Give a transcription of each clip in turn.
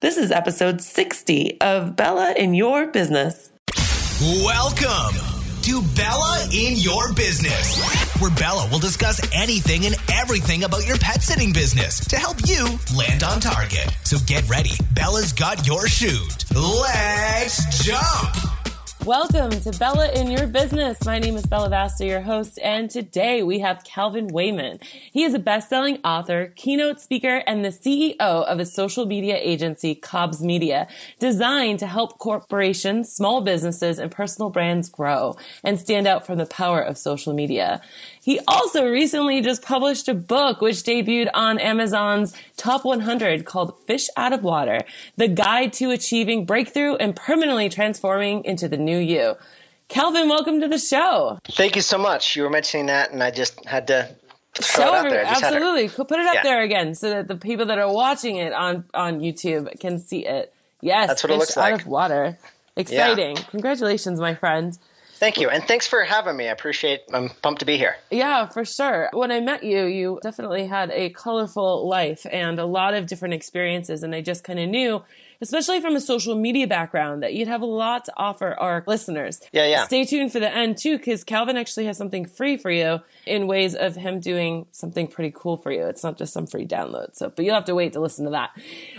This is episode 60 of Bella in Your Business. Welcome to Bella in Your Business, where Bella will discuss anything and everything about your pet sitting business to help you land on target. So get ready. Bella's got your chute. Let's jump. Welcome to Bella in Your Business. My name is Bella Vasta, your host, and today we have Calvin Wayman. He is a best-selling author, keynote speaker, and the CEO of a social media agency, Cobbs Media, designed to help corporations, small businesses, and personal brands grow and stand out from the power of social media. He also recently just published a book which debuted on Amazon's top 100 called Fish Out of Water, the guide to achieving breakthrough and permanently transforming into the new you. Calvin, welcome to the show. Thank you so much. You were mentioning that, and I just had to out there. Absolutely, put it up yeah. there again so that the people that are watching it on on YouTube can see it. Yes, that's what it looks out like. of water. Exciting! Yeah. Congratulations, my friend. Thank you. And thanks for having me. I appreciate I'm pumped to be here. Yeah, for sure. When I met you, you definitely had a colorful life and a lot of different experiences and I just kind of knew especially from a social media background, that you'd have a lot to offer our listeners. Yeah, yeah. Stay tuned for the end too, because Calvin actually has something free for you in ways of him doing something pretty cool for you. It's not just some free download. So, but you'll have to wait to listen to that.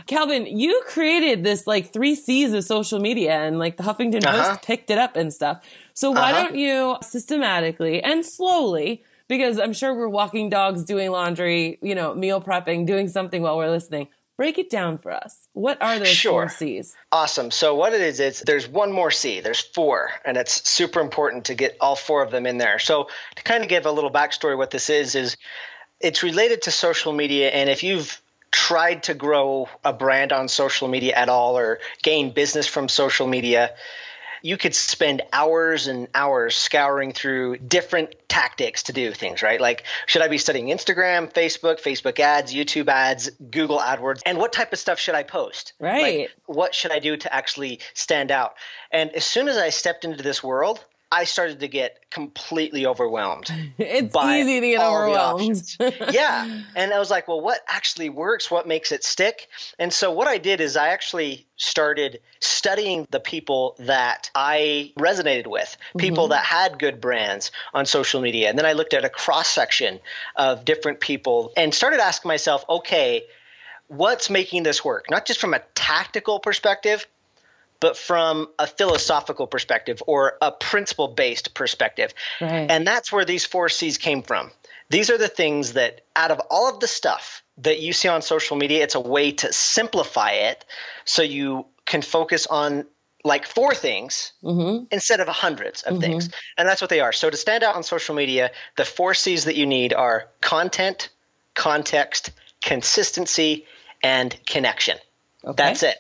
Calvin, you created this like three C's of social media and like the Huffington uh-huh. Post picked it up and stuff. So why uh-huh. don't you systematically and slowly because I'm sure we're walking dogs, doing laundry, you know, meal prepping, doing something while we're listening. Break it down for us. What are those sure. four C's? Awesome. So what it is, is there's one more C. There's four, and it's super important to get all four of them in there. So to kind of give a little backstory, what this is is it's related to social media, and if you've tried to grow a brand on social media at all or gain business from social media, you could spend hours and hours scouring through different tactics to do things, right? Like, should I be studying Instagram, Facebook, Facebook ads, YouTube ads, Google AdWords, and what type of stuff should I post? Right. Like, what should I do to actually stand out? And as soon as I stepped into this world, I started to get completely overwhelmed. It's easy to get overwhelmed. yeah. And I was like, well, what actually works? What makes it stick? And so what I did is I actually started studying the people that I resonated with, people mm-hmm. that had good brands on social media. And then I looked at a cross section of different people and started asking myself, okay, what's making this work? Not just from a tactical perspective, but from a philosophical perspective or a principle based perspective. Right. And that's where these four C's came from. These are the things that, out of all of the stuff that you see on social media, it's a way to simplify it so you can focus on like four things mm-hmm. instead of hundreds of mm-hmm. things. And that's what they are. So to stand out on social media, the four C's that you need are content, context, consistency, and connection. Okay. That's it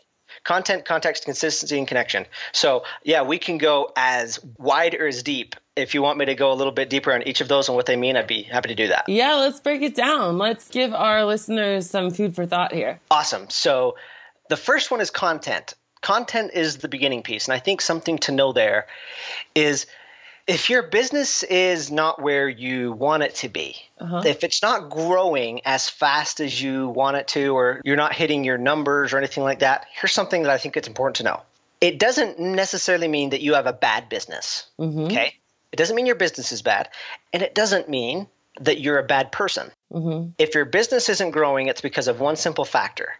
content, context, consistency, and connection. So, yeah, we can go as wide or as deep. If you want me to go a little bit deeper on each of those and what they mean, I'd be happy to do that. Yeah, let's break it down. Let's give our listeners some food for thought here. Awesome. So, the first one is content. Content is the beginning piece. And I think something to know there is if your business is not where you want it to be, uh-huh. if it's not growing as fast as you want it to, or you're not hitting your numbers or anything like that, here's something that I think it's important to know. It doesn't necessarily mean that you have a bad business. Mm-hmm. Okay. It doesn't mean your business is bad. And it doesn't mean that you're a bad person. Mm-hmm. If your business isn't growing, it's because of one simple factor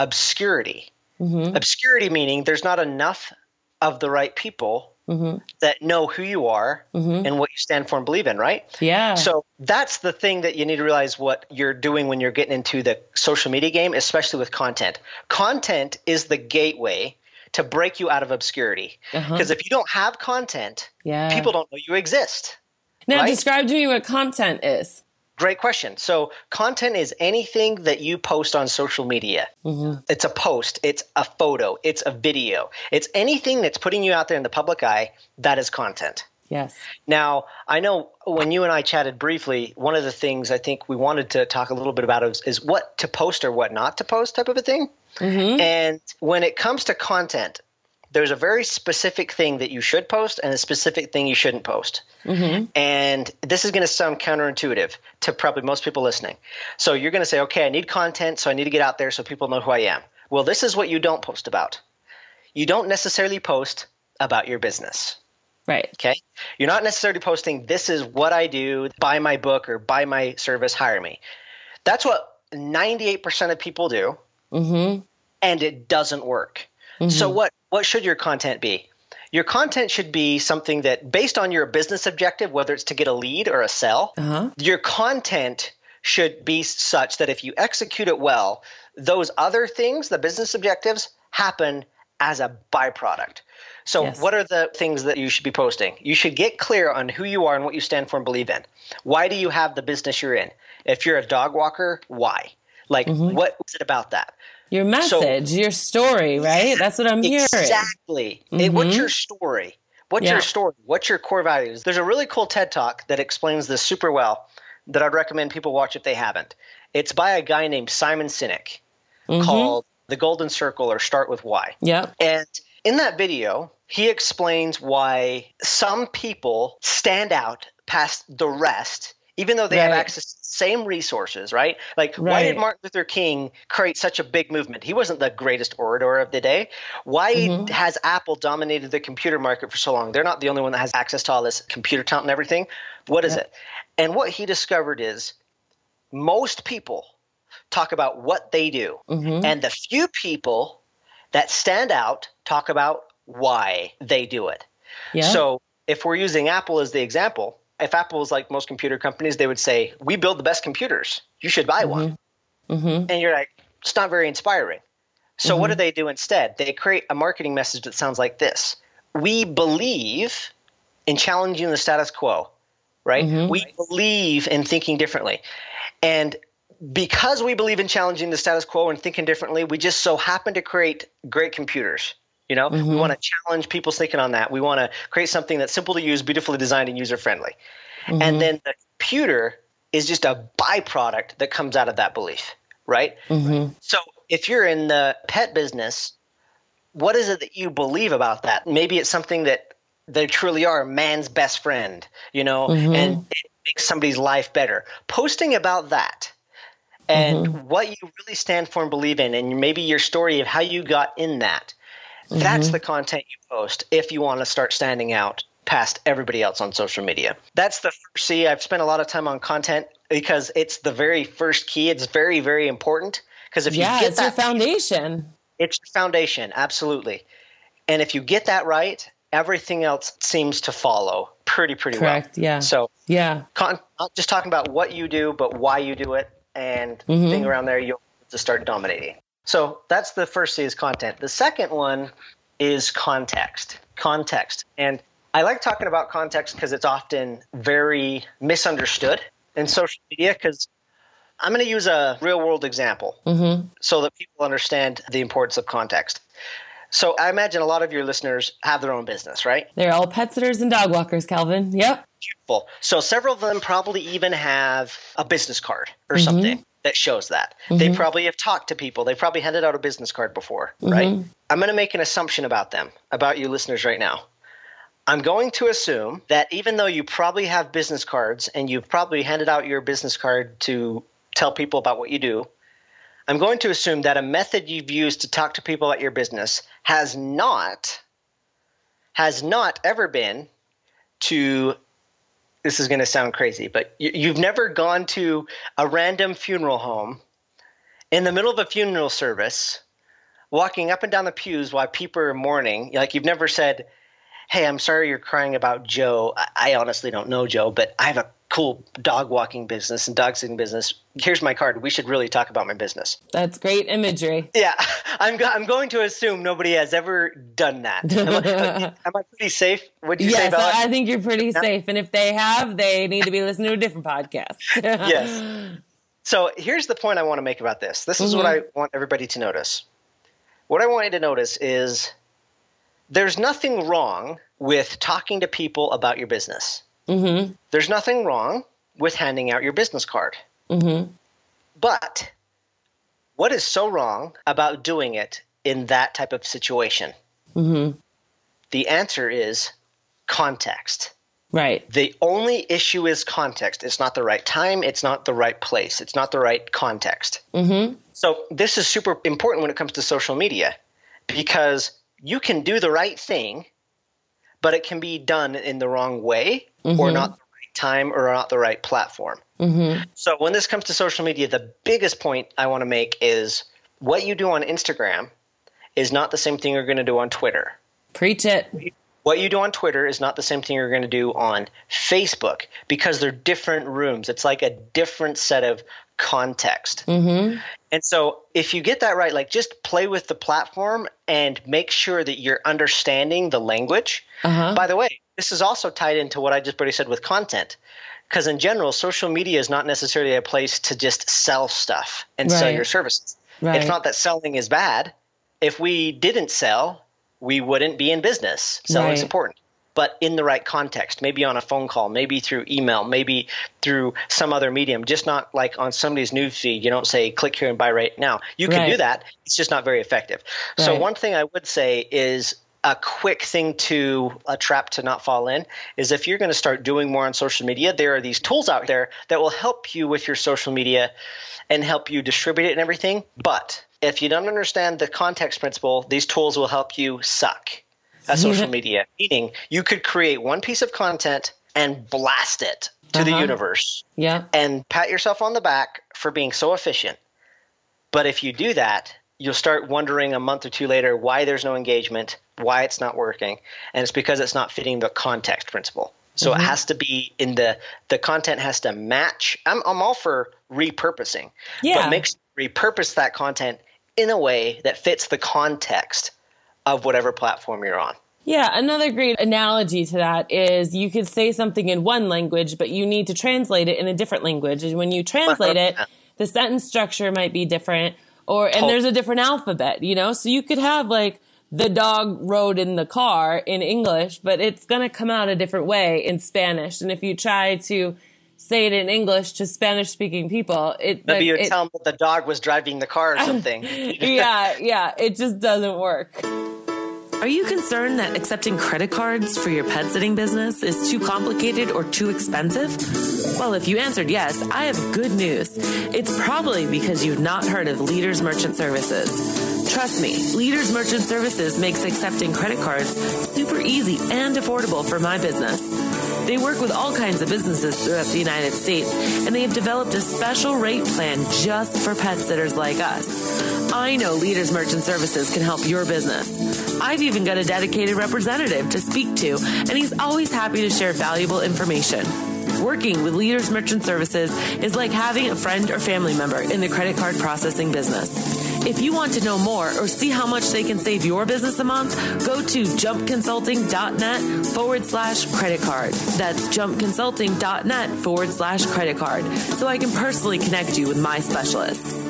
obscurity. Mm-hmm. Obscurity meaning there's not enough of the right people mm-hmm. that know who you are mm-hmm. and what you stand for and believe in, right? Yeah. So that's the thing that you need to realize what you're doing when you're getting into the social media game, especially with content. Content is the gateway to break you out of obscurity. Because uh-huh. if you don't have content, yeah. people don't know you exist. Now, right? describe to me what content is. Great question. So, content is anything that you post on social media. Mm-hmm. It's a post, it's a photo, it's a video, it's anything that's putting you out there in the public eye that is content. Yes. Now, I know when you and I chatted briefly, one of the things I think we wanted to talk a little bit about is, is what to post or what not to post type of a thing. Mm-hmm. And when it comes to content, there's a very specific thing that you should post and a specific thing you shouldn't post. Mm-hmm. And this is going to sound counterintuitive to probably most people listening. So you're going to say, okay, I need content, so I need to get out there so people know who I am. Well, this is what you don't post about. You don't necessarily post about your business. Right. Okay. You're not necessarily posting, this is what I do, buy my book or buy my service, hire me. That's what 98% of people do. Mm-hmm. And it doesn't work. Mm-hmm. So, what, what should your content be? Your content should be something that, based on your business objective, whether it's to get a lead or a sell, uh-huh. your content should be such that if you execute it well, those other things, the business objectives, happen as a byproduct. So, yes. what are the things that you should be posting? You should get clear on who you are and what you stand for and believe in. Why do you have the business you're in? If you're a dog walker, why? Like, mm-hmm. what is it about that? Your message, so, your story, right? That's what I'm hearing. Exactly. Mm-hmm. what's your story? What's yeah. your story? What's your core values? There's a really cool TED talk that explains this super well that I'd recommend people watch if they haven't. It's by a guy named Simon Sinek mm-hmm. called The Golden Circle or Start with Why. Yeah. And in that video, he explains why some people stand out past the rest even though they right. have access to the same resources, right? Like, right. why did Martin Luther King create such a big movement? He wasn't the greatest orator of the day. Why mm-hmm. has Apple dominated the computer market for so long? They're not the only one that has access to all this computer talent and everything. What is it? And what he discovered is most people talk about what they do, mm-hmm. and the few people that stand out talk about why they do it. Yeah. So if we're using Apple as the example, if Apple was like most computer companies, they would say, "We build the best computers. You should buy mm-hmm. one." Mm-hmm. And you're like, "It's not very inspiring." So mm-hmm. what do they do instead? They create a marketing message that sounds like this: "We believe in challenging the status quo." Right? Mm-hmm. We believe in thinking differently. And because we believe in challenging the status quo and thinking differently, we just so happen to create great computers. You know, mm-hmm. we want to challenge people's thinking on that. We want to create something that's simple to use, beautifully designed, and user friendly. Mm-hmm. And then the computer is just a byproduct that comes out of that belief, right? Mm-hmm. So if you're in the pet business, what is it that you believe about that? Maybe it's something that they truly are man's best friend, you know, mm-hmm. and it makes somebody's life better. Posting about that and mm-hmm. what you really stand for and believe in, and maybe your story of how you got in that Mm-hmm. That's the content you post if you want to start standing out past everybody else on social media. That's the first key. I've spent a lot of time on content because it's the very first key. It's very, very important because if yeah, you get it's that, your foundation. It's your foundation, absolutely. And if you get that right, everything else seems to follow pretty, pretty Correct, well. Yeah. So yeah, con- just talking about what you do, but why you do it, and mm-hmm. thing around there, you'll to start dominating. So that's the first C is content. The second one is context. Context. And I like talking about context because it's often very misunderstood in social media because I'm going to use a real world example mm-hmm. so that people understand the importance of context. So I imagine a lot of your listeners have their own business, right? They're all pet sitters and dog walkers, Calvin. Yep. Beautiful. So several of them probably even have a business card or mm-hmm. something that shows that. Mm-hmm. They probably have talked to people. They probably handed out a business card before, mm-hmm. right? I'm going to make an assumption about them, about you listeners right now. I'm going to assume that even though you probably have business cards and you've probably handed out your business card to tell people about what you do, I'm going to assume that a method you've used to talk to people about your business has not has not ever been to this is going to sound crazy, but you've never gone to a random funeral home in the middle of a funeral service, walking up and down the pews while people are mourning. Like you've never said, "Hey, I'm sorry you're crying about Joe. I, honestly don't know Joe, but I have a cool dog walking business and dog sitting business. Here's my card. We should really talk about my business. That's great imagery. Yeah, I'm, go- I'm going to assume nobody has ever done that. Am I, am I pretty safe? What do you yes, say, Bella? I think you're pretty safe. And if they have, they need to be listening to a different podcast. yes. So here's the point I want to make about this. This is mm-hmm. what I want everybody to notice. What I want you to notice is there's nothing wrong with talking to people about your business. Mm-hmm. There's nothing wrong with handing out your business card. Mm-hmm. But what is so wrong about doing it in that type of situation? Mm-hmm. The answer is context. Right. The only issue is context. It's not the right time. It's not the right place. It's not the right context. Mm-hmm. So, this is super important when it comes to social media because you can do the right thing, but it can be done in the wrong way mm-hmm. or not the right time or not the right platform. Mm-hmm. So, when this comes to social media, the biggest point I want to make is what you do on Instagram is not the same thing you're going to do on Twitter. Preach it. What you do on Twitter is not the same thing you're going to do on Facebook because they're different rooms. It's like a different set of context. Mm-hmm. And so, if you get that right, like just play with the platform and make sure that you're understanding the language. Uh-huh. By the way, this is also tied into what I just already said with content. Because in general, social media is not necessarily a place to just sell stuff and right. sell your services. Right. It's not that selling is bad. If we didn't sell, we wouldn't be in business. Selling right. is important, but in the right context, maybe on a phone call, maybe through email, maybe through some other medium, just not like on somebody's news feed. You don't say click here and buy right now. You can right. do that. It's just not very effective. So one thing I would say is a quick thing to a trap to not fall in is if you're going to start doing more on social media, there are these tools out there that will help you with your social media and help you distribute it and everything. But if you don't understand the context principle, these tools will help you suck at social media. Meaning, you could create one piece of content and blast it to uh-huh. the universe. Yeah. And pat yourself on the back for being so efficient. But if you do that, you'll start wondering a month or two later why there's no engagement, why it's not working, and it's because it's not fitting the context principle. So mm-hmm. it has to be in the the content has to match. I'm I'm all for repurposing, yeah. but make repurpose that content in a way that fits the context of whatever platform you're on. Yeah, another great analogy to that is you could say something in one language, but you need to translate it in a different language. And when you translate it, the sentence structure might be different, or and there's a different alphabet, you know. So you could have like the dog rode in the car in English, but it's going to come out a different way in Spanish. And if you try to say it in English to Spanish speaking people. It maybe you tell them that the dog was driving the car or something. yeah, yeah, it just doesn't work. Are you concerned that accepting credit cards for your pet sitting business is too complicated or too expensive? Well, if you answered yes, I have good news. It's probably because you've not heard of Leaders Merchant Services. Trust me, Leaders Merchant Services makes accepting credit cards super easy and affordable for my business. They work with all kinds of businesses throughout the United States, and they have developed a special rate plan just for pet sitters like us. I know Leaders Merchant Services can help your business. I've even got a dedicated representative to speak to, and he's always happy to share valuable information. Working with Leaders Merchant Services is like having a friend or family member in the credit card processing business. If you want to know more or see how much they can save your business a month, go to jumpconsulting.net forward slash credit card. That's jumpconsulting.net forward slash credit card so I can personally connect you with my specialist.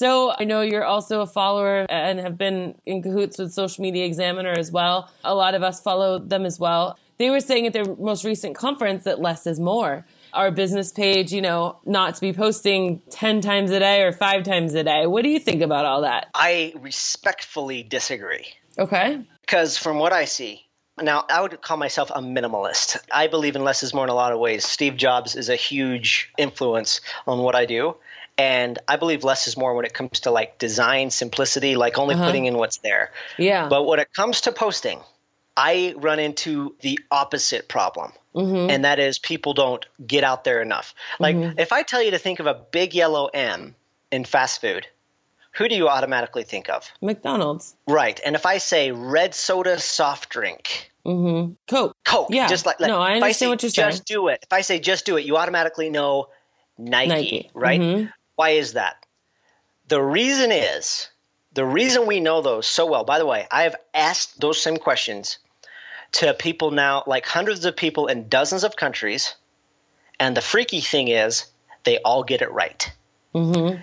So I know you're also a follower and have been in cahoots with Social Media Examiner as well. A lot of us follow them as well. They were saying at their most recent conference that less is more our business page, you know, not to be posting 10 times a day or five times a day. What do you think about all that? I respectfully disagree. Okay. Because from what I see, now, I would call myself a minimalist. I believe in less is more in a lot of ways. Steve Jobs is a huge influence on what I do. And I believe less is more when it comes to like design, simplicity, like only uh-huh. putting in what's there. Yeah. But when it comes to posting, I run into the opposite problem. Mm-hmm. And that is people don't get out there enough. Like mm-hmm. if I tell you to think of a big yellow M in fast food, who do you automatically think of? McDonald's. Right. And if I say red soda soft drink, mm-hmm. Coke. Coke. Yeah. Just like, no, I understand I what you're saying. Just do it. If I say just do it, you automatically know Nike, Nike. right? Mm-hmm. Why is that? The reason is the reason we know those so well. By the way, I have asked those same questions to people now, like hundreds of people in dozens of countries. And the freaky thing is, they all get it right. Mm-hmm.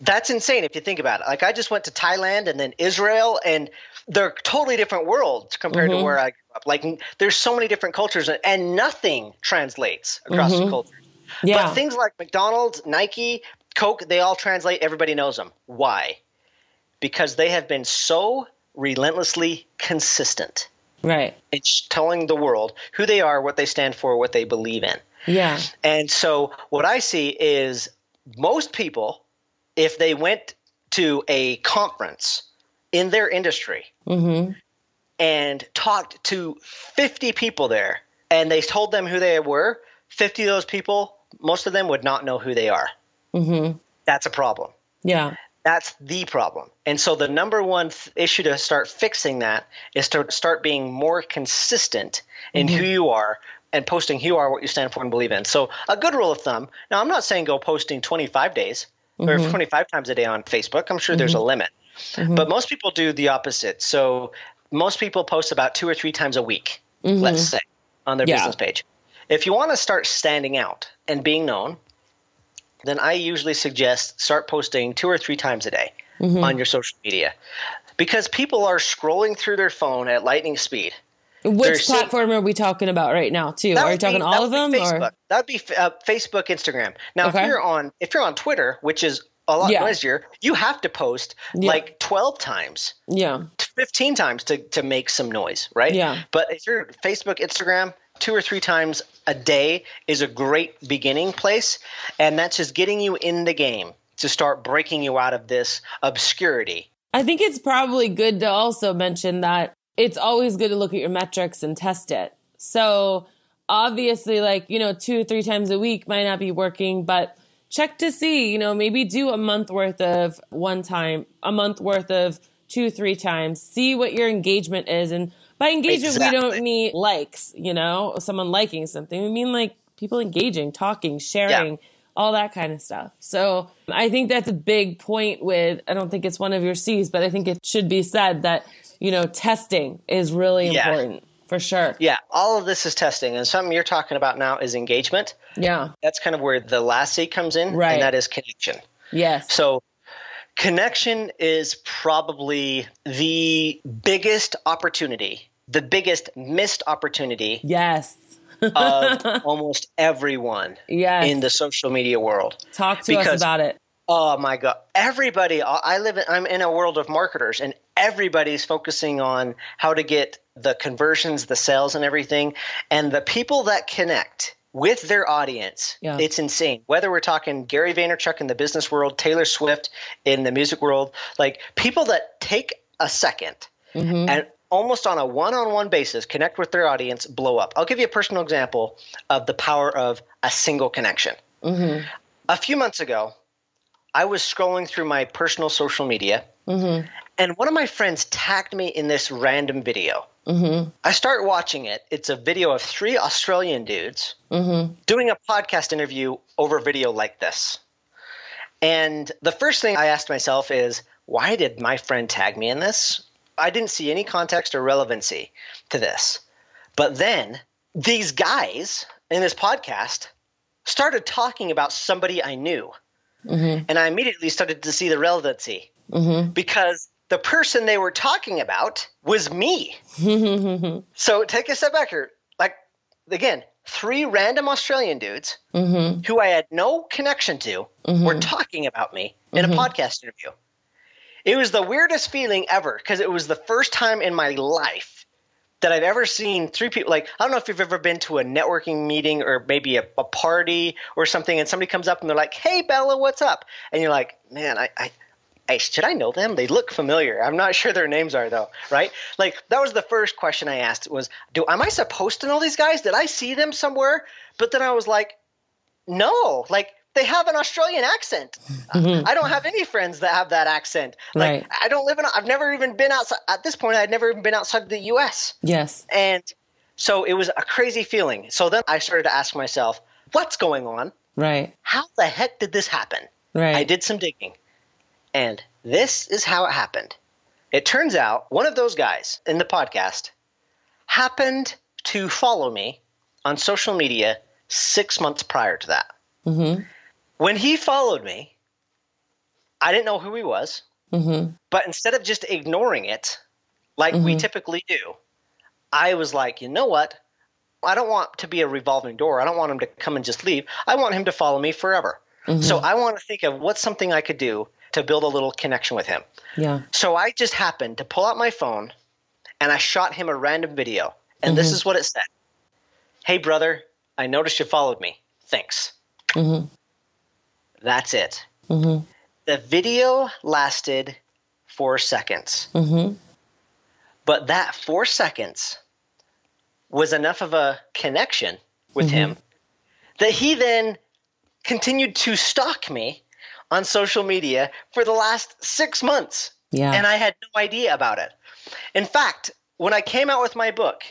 That's insane if you think about it. Like, I just went to Thailand and then Israel, and they're totally different worlds compared mm-hmm. to where I grew up. Like, there's so many different cultures, and nothing translates across mm-hmm. the cultures. Yeah. But things like McDonald's, Nike, Coke, they all translate. Everybody knows them. Why? Because they have been so relentlessly consistent Right. It's telling the world who they are, what they stand for, what they believe in. Yeah. And so what I see is most people, if they went to a conference in their industry Mm-hmm. and talked to 50 people there and they told them who they were, 50 of those people, most of them would not know who they are. Mm-hmm. That's a problem. Yeah. That's the problem. And so the number one th- issue to start fixing that is to start being more consistent in mm-hmm. who you are and posting who you are, what you stand for and believe in. So a good rule of thumb. Now I'm not saying go posting 25 days or mm-hmm. 25 times a day on Facebook. I'm sure there's a mm-hmm. limit. But most people do the opposite. So most people post about two or three times a week, let's say, on their Yeah. business page. If you want to start standing out and being known, then I usually suggest start posting two or three times a day Mm-hmm. on your social media because people are scrolling through their phone at lightning speed. They're Which seeing- platform are we talking about right now? Too? Are you be- talking that all of them? be Or That'd be uh, Facebook, Instagram. Now, Okay. if you're on if you're on Twitter, which is a lot Yeah. noisier, you have to post Yeah. like 12 times, yeah. 15 times to to make some noise, right? Yeah. But if you're Facebook, Instagram, two or three times a day is a great beginning place, and that's just getting you in the game to start breaking you out of this obscurity. I think it's probably good to also mention that it's always good to look at your metrics and test it. So obviously, like, you know, two, or three times a week might not be working, but check to see, you know, maybe do a month worth of one time, a month worth of two, three times, see what your engagement is. And by engagement, we don't mean likes, you know, someone liking something. We mean like people engaging, talking, sharing, all that kind of stuff. So I think that's a big point with, I don't think it's one of your C's, but I think it should be said that, you know, testing is really Yeah. important for sure. Yeah, all of this is testing, and something you're talking about now is engagement. Yeah. That's kind of where the last C comes in, Right. and that is connection. Yes. So, connection is probably the biggest opportunity, the biggest missed opportunity yes. of almost everyone Yes. in the social media world. Talk to us about it. Oh my god! Everybody, I live. In, I'm in a world of marketers, and everybody's focusing on how to get the conversions, the sales, and everything. And the people that connect with their audience, Yeah. it's insane. Whether we're talking Gary Vaynerchuk in the business world, Taylor Swift in the music world, like people that take a 2nd Mm-hmm. and almost on a one-on-one basis connect with their audience, blow up. I'll give you a personal example of the power of a single connection. Mm-hmm. A few months ago, I was scrolling through my personal social media, Mm-hmm. and one of my friends tagged me in this random video. Mm-hmm. I start watching it. It's a video of three Australian dudes Mm-hmm. doing a podcast interview over video like this. And the first thing I asked myself is, why did my friend tag me in this? I didn't see any context or relevancy to this. But then these guys in this podcast started talking about somebody I knew. Mm-hmm. And I immediately started to see the relevancy Mm-hmm. because the person they were talking about was me. Mm-hmm. So take a step back here. Like, again, three random Australian dudes Mm-hmm. who I had no connection to were talking about me in a podcast interview. It was the weirdest feeling ever because it was the first time in my life that I've ever seen three people. Like, I don't know if you've ever been to a networking meeting or maybe a, a party or something, and somebody comes up and they're like, "Hey, Bella, what's up?" And you're like, "Man, I." I I, should I know them? They look familiar. I'm not sure their names are though, right? Like that was the first question I asked was, "Do am I supposed to know these guys? Did I see them somewhere?" But then I was like, no, like they have an Australian accent. I don't have any friends that have that accent. Like Right. I don't live in. I've never even been outside. At this point, I'd never even been outside the U.S. Yes. And so it was a crazy feeling. So then I started to ask myself, what's going on? Right. How the heck did this happen? Right. I did some digging, and this is how it happened. It turns out one of those guys in the podcast happened to follow me on social media six months prior to that. Mm-hmm. When he followed me, I didn't know who he was, Mm-hmm. but instead of just ignoring it like we Mhm. typically do, I was like, you know what? I don't want to be a revolving door. I don't want him to come and just leave. I want him to follow me forever. So I want to think of what's something I could do to build a little connection with him. Yeah. So I just happened to pull out my phone and I shot him a random video. And this is what it said Hey, brother, I noticed you followed me. Thanks. That's it. Mm-hmm. The video lasted four seconds. Mm-hmm. But that four seconds was enough of a connection with mm-hmm. him that he then continued to stalk me on social media for the last six months. Yeah. And I had no idea about it. In fact, when I came out with my book,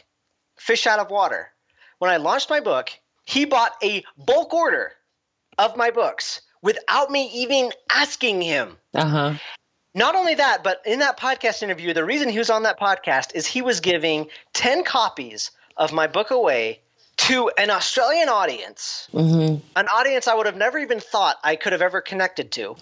Fish Out of Water, when I launched my book, he bought a bulk order of my books without me even asking him. Uh huh. Not only that, but in that podcast interview, the reason he was on that podcast is he was giving 10 copies of my book away to an Australian audience, an audience I would have never even thought I could have ever connected to.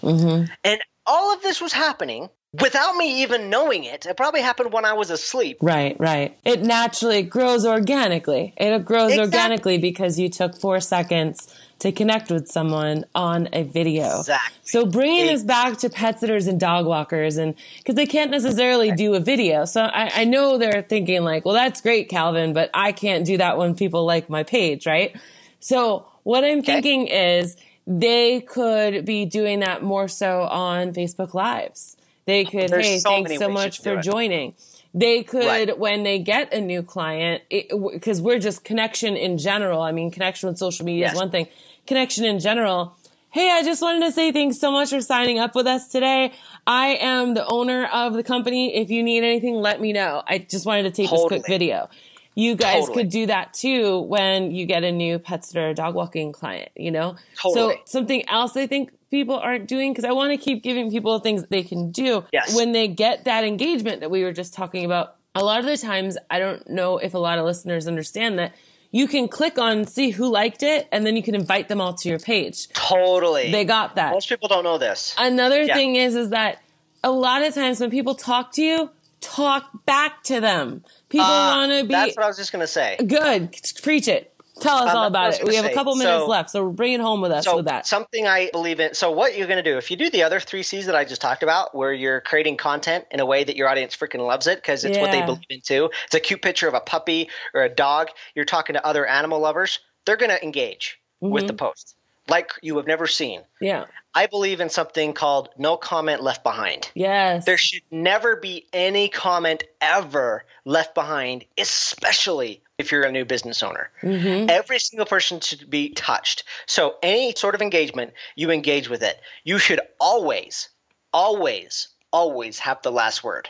And all of this was happening without me even knowing it. It probably happened when I was asleep. Right, right. It naturally grows organically. It grows Exactly. organically because you took four seconds to connect with someone on a video. Exactly. So bringing this back to pet sitters and dog walkers, and because they can't necessarily do a video, so I, I know they're thinking like, "Well, that's great, Calvin, but I can't do that when people like my page, right?" So what I'm thinking is they could be doing that more so on Facebook Lives. They could, There's hey, so thanks so much for joining. They could, Right. when they get a new client, because we're just connection in general. I mean, connection with social media Yes. is one thing. Connection in general. Hey, I just wanted to say thanks so much for signing up with us today. I am the owner of the company. If you need anything, let me know. I just wanted to take this quick video. You guys Totally. could do that too when you get a new pet sitter or dog walking client, you know? So something else I think people aren't doing because I want to keep giving people things they can do Yes. when they get that engagement that we were just talking about. A lot of the times, I don't know if a lot of listeners understand that you can click on see who liked it and then you can invite them all to your page. Totally. They got that. Most people don't know this. Another Yeah. thing is is that a lot of times when people talk to you, talk back to them. People Uh, want to be That's what I was just going to say. good. Preach it. Tell us Um, all that's what I about it. We have a couple minutes So- left, so bring it home with us So with that. something I believe in. So what you're going to do if you do the other three C's that I just talked about, where you're creating content in a way that your audience freaking loves it because it's what they believe in too. It's a cute picture of a puppy or a dog. You're talking to other animal lovers. They're going to engage with Mm-hmm. the post like you have never seen. yeah. I believe in something called no comment left behind. Yes. There should never be any comment ever left behind, especially if you're a new business owner. Every single person should be touched. So, any sort of engagement, you engage with it. You should always, always, always have the last word.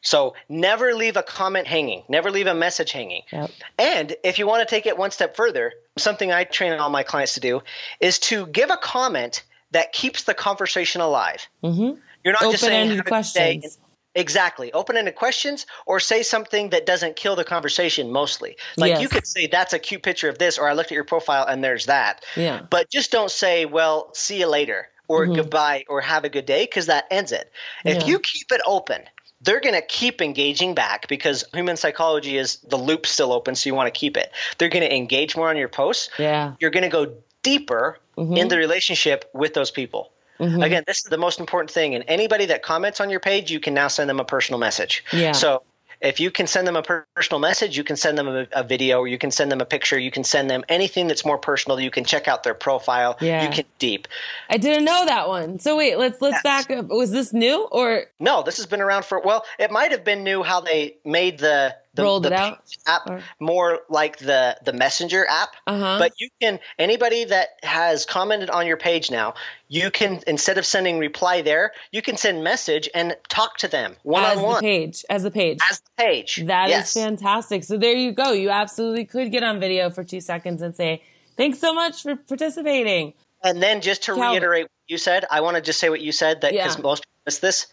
So, never leave a comment hanging, never leave a message hanging. Yep. And if you want to take it one step further, something I train all my clients to do is to give a comment that keeps the conversation alive. Mm-hmm. You're not just saying Open-ended "Have day." questions. Exactly. Open-ended questions or say something that doesn't kill the conversation mostly. Like Yes. you could say that's a cute picture of this or I looked at your profile and there's that. Yeah. But just don't say, "Well, see you later." or goodbye or have a good day because that ends it. If Mm-hmm. Yeah. you keep it open, they're going to keep engaging back because human psychology is the loop's still open, so you want to keep it. They're going to engage more on your posts. Yeah. You're going to go deeper Mm-hmm. in the relationship with those people. Mm-hmm. Again, this is the most important thing. And anybody that comments on your page, you can now send them a personal message. Yeah. So if you can send them a personal message, you can send them a, a video, or you can send them a picture, you can send them anything that's more personal. You can check out their profile. Yeah. You can deep. I didn't know that one. So wait, let's let's back up. Was this new or No, this has been around for well. It might have been new how they made the, the Rolled the it out? App Or- more like the the Messenger app. Uh-huh. But you can anybody that has commented on your page now, you can instead of sending reply there, you can send message and talk to them one on one page? As the page. as the page. That is yes. fantastic. So there you go. You absolutely could get on video for two seconds and say, "Thanks so much for participating." And then just to Calvin. reiterate what you said, I want to just say what you said that because Yeah. most people miss this.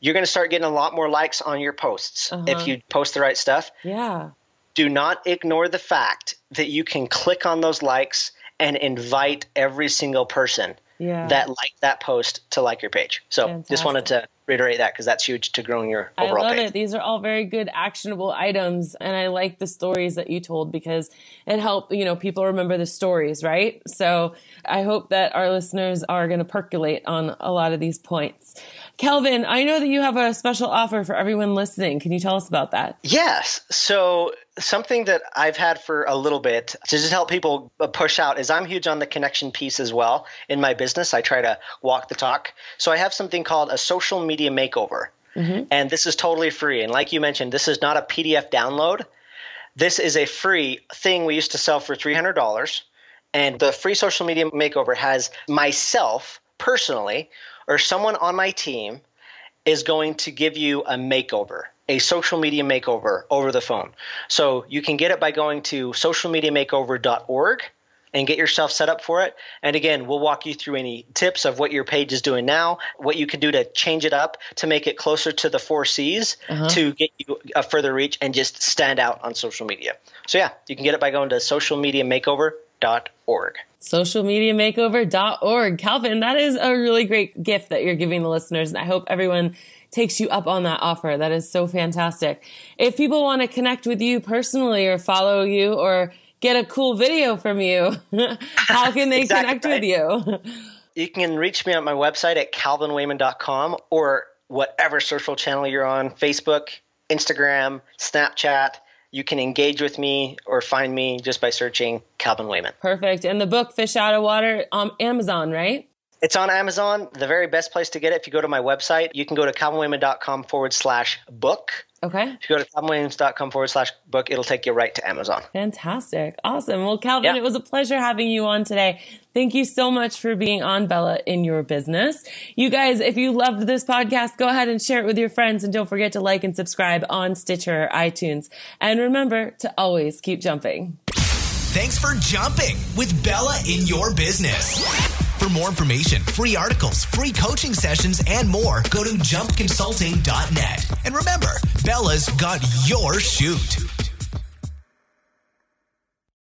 You're going to start getting a lot more likes on your posts Uh-huh. if you post the right stuff. Yeah. do not ignore the fact that you can click on those likes and invite every single person Yeah. that liked that post to like your page. So just wanted to reiterate that because that's huge to growing your I love page. it. These are all very good actionable items and I like the stories that you told because it helped, you know, people remember the stories, right? So I hope that our listeners are going to percolate on a lot of these points. Calvin, I know that you have a special offer for everyone listening. Can you tell us about that? Yes. So, something that I've had for a little bit to just help people push out is I'm huge on the connection piece as well in my business. I try to walk the talk. So, I have something called a social media makeover. Mm-hmm. And this is totally free. And like you mentioned, this is not a PDF download. This is a free thing we used to sell for $300. And the free social media makeover has myself personally or someone on my team is going to give you a makeover, a social media makeover over the phone. So you can get it by going to socialmediamakeover.org and get yourself set up for it. And again, we'll walk you through any tips of what your page is doing now, what you can do to change it up to make it closer to the four C's uh-huh. to get you a further reach and just stand out on social media. So yeah, you can get it by going to socialmediamakeover.org socialmediamakeover.org. Calvin, that is a really great gift that you're giving the listeners. And I hope everyone takes you up on that offer. That is so fantastic. If people want to connect with you personally or follow you or get a cool video from you, how can they exactly connect right. with you? You can reach me on my website at calvinwayman.com or whatever social channel you're on Facebook, Instagram, Snapchat you can engage with me or find me just by searching Calvin Wayman. Perfect. And the book Fish Out of Water on Amazon, right? It's on Amazon. The very best place to get it, if you go to my website, you can go to calvinwayman.com forward slash book. Okay. If you go to calvinwayman.com forward slash book, it'll take you right to Amazon. Fantastic. Awesome. Well, Calvin, yeah. it was a pleasure having you on today. Thank you so much for being on Bella in your business. You guys, if you loved this podcast, go ahead and share it with your friends and don't forget to like and subscribe on Stitcher or iTunes. And remember to always keep jumping. Thanks for jumping with Bella in your business. For more information, free articles, free coaching sessions, and more, go to jumpconsulting.net. And remember, Bella's got your chute.